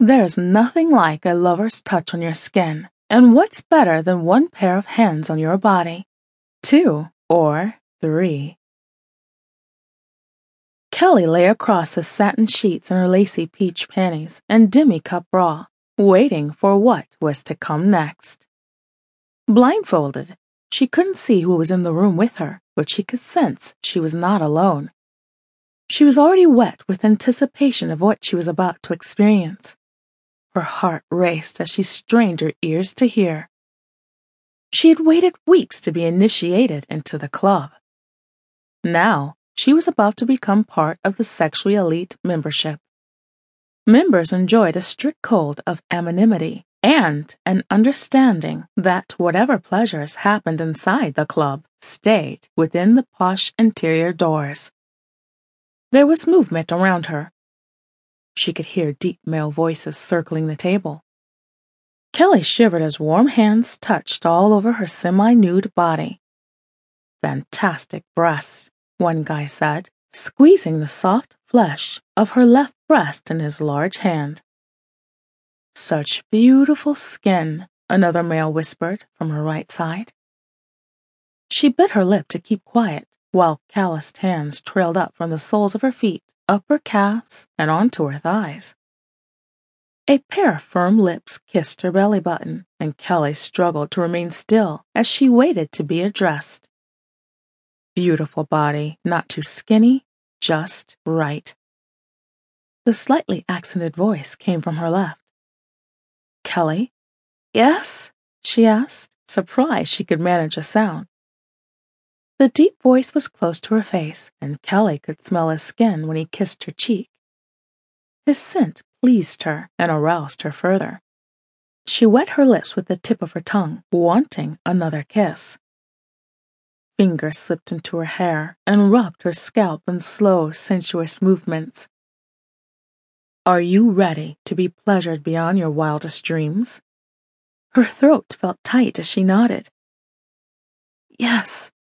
There's nothing like a lover's touch on your skin, and what's better than one pair of hands on your body? Two or three. Kelly lay across the satin sheets in her lacy peach panties and demi cup bra, waiting for what was to come next. Blindfolded, she couldn't see who was in the room with her, but she could sense she was not alone. She was already wet with anticipation of what she was about to experience. Her heart raced as she strained her ears to hear. She had waited weeks to be initiated into the club. Now, she was about to become part of the sexually elite membership. Members enjoyed a strict code of anonymity and an understanding that whatever pleasures happened inside the club stayed within the posh interior doors. There was movement around her. She could hear deep male voices circling the table. Kelly shivered as warm hands touched all over her semi nude body. Fantastic breasts, one guy said, squeezing the soft flesh of her left breast in his large hand. Such beautiful skin, another male whispered from her right side. She bit her lip to keep quiet while calloused hands trailed up from the soles of her feet, up her calves, and onto her thighs. A pair of firm lips kissed her belly button, and Kelly struggled to remain still as she waited to be addressed. Beautiful body, not too skinny, just right. The slightly accented voice came from her left. Kelly? Yes? she asked, surprised she could manage a sound. The deep voice was close to her face, and Kelly could smell his skin when he kissed her cheek. His scent pleased her and aroused her further. She wet her lips with the tip of her tongue, wanting another kiss. Fingers slipped into her hair and rubbed her scalp in slow, sensuous movements. Are you ready to be pleasured beyond your wildest dreams? Her throat felt tight as she nodded. Yes,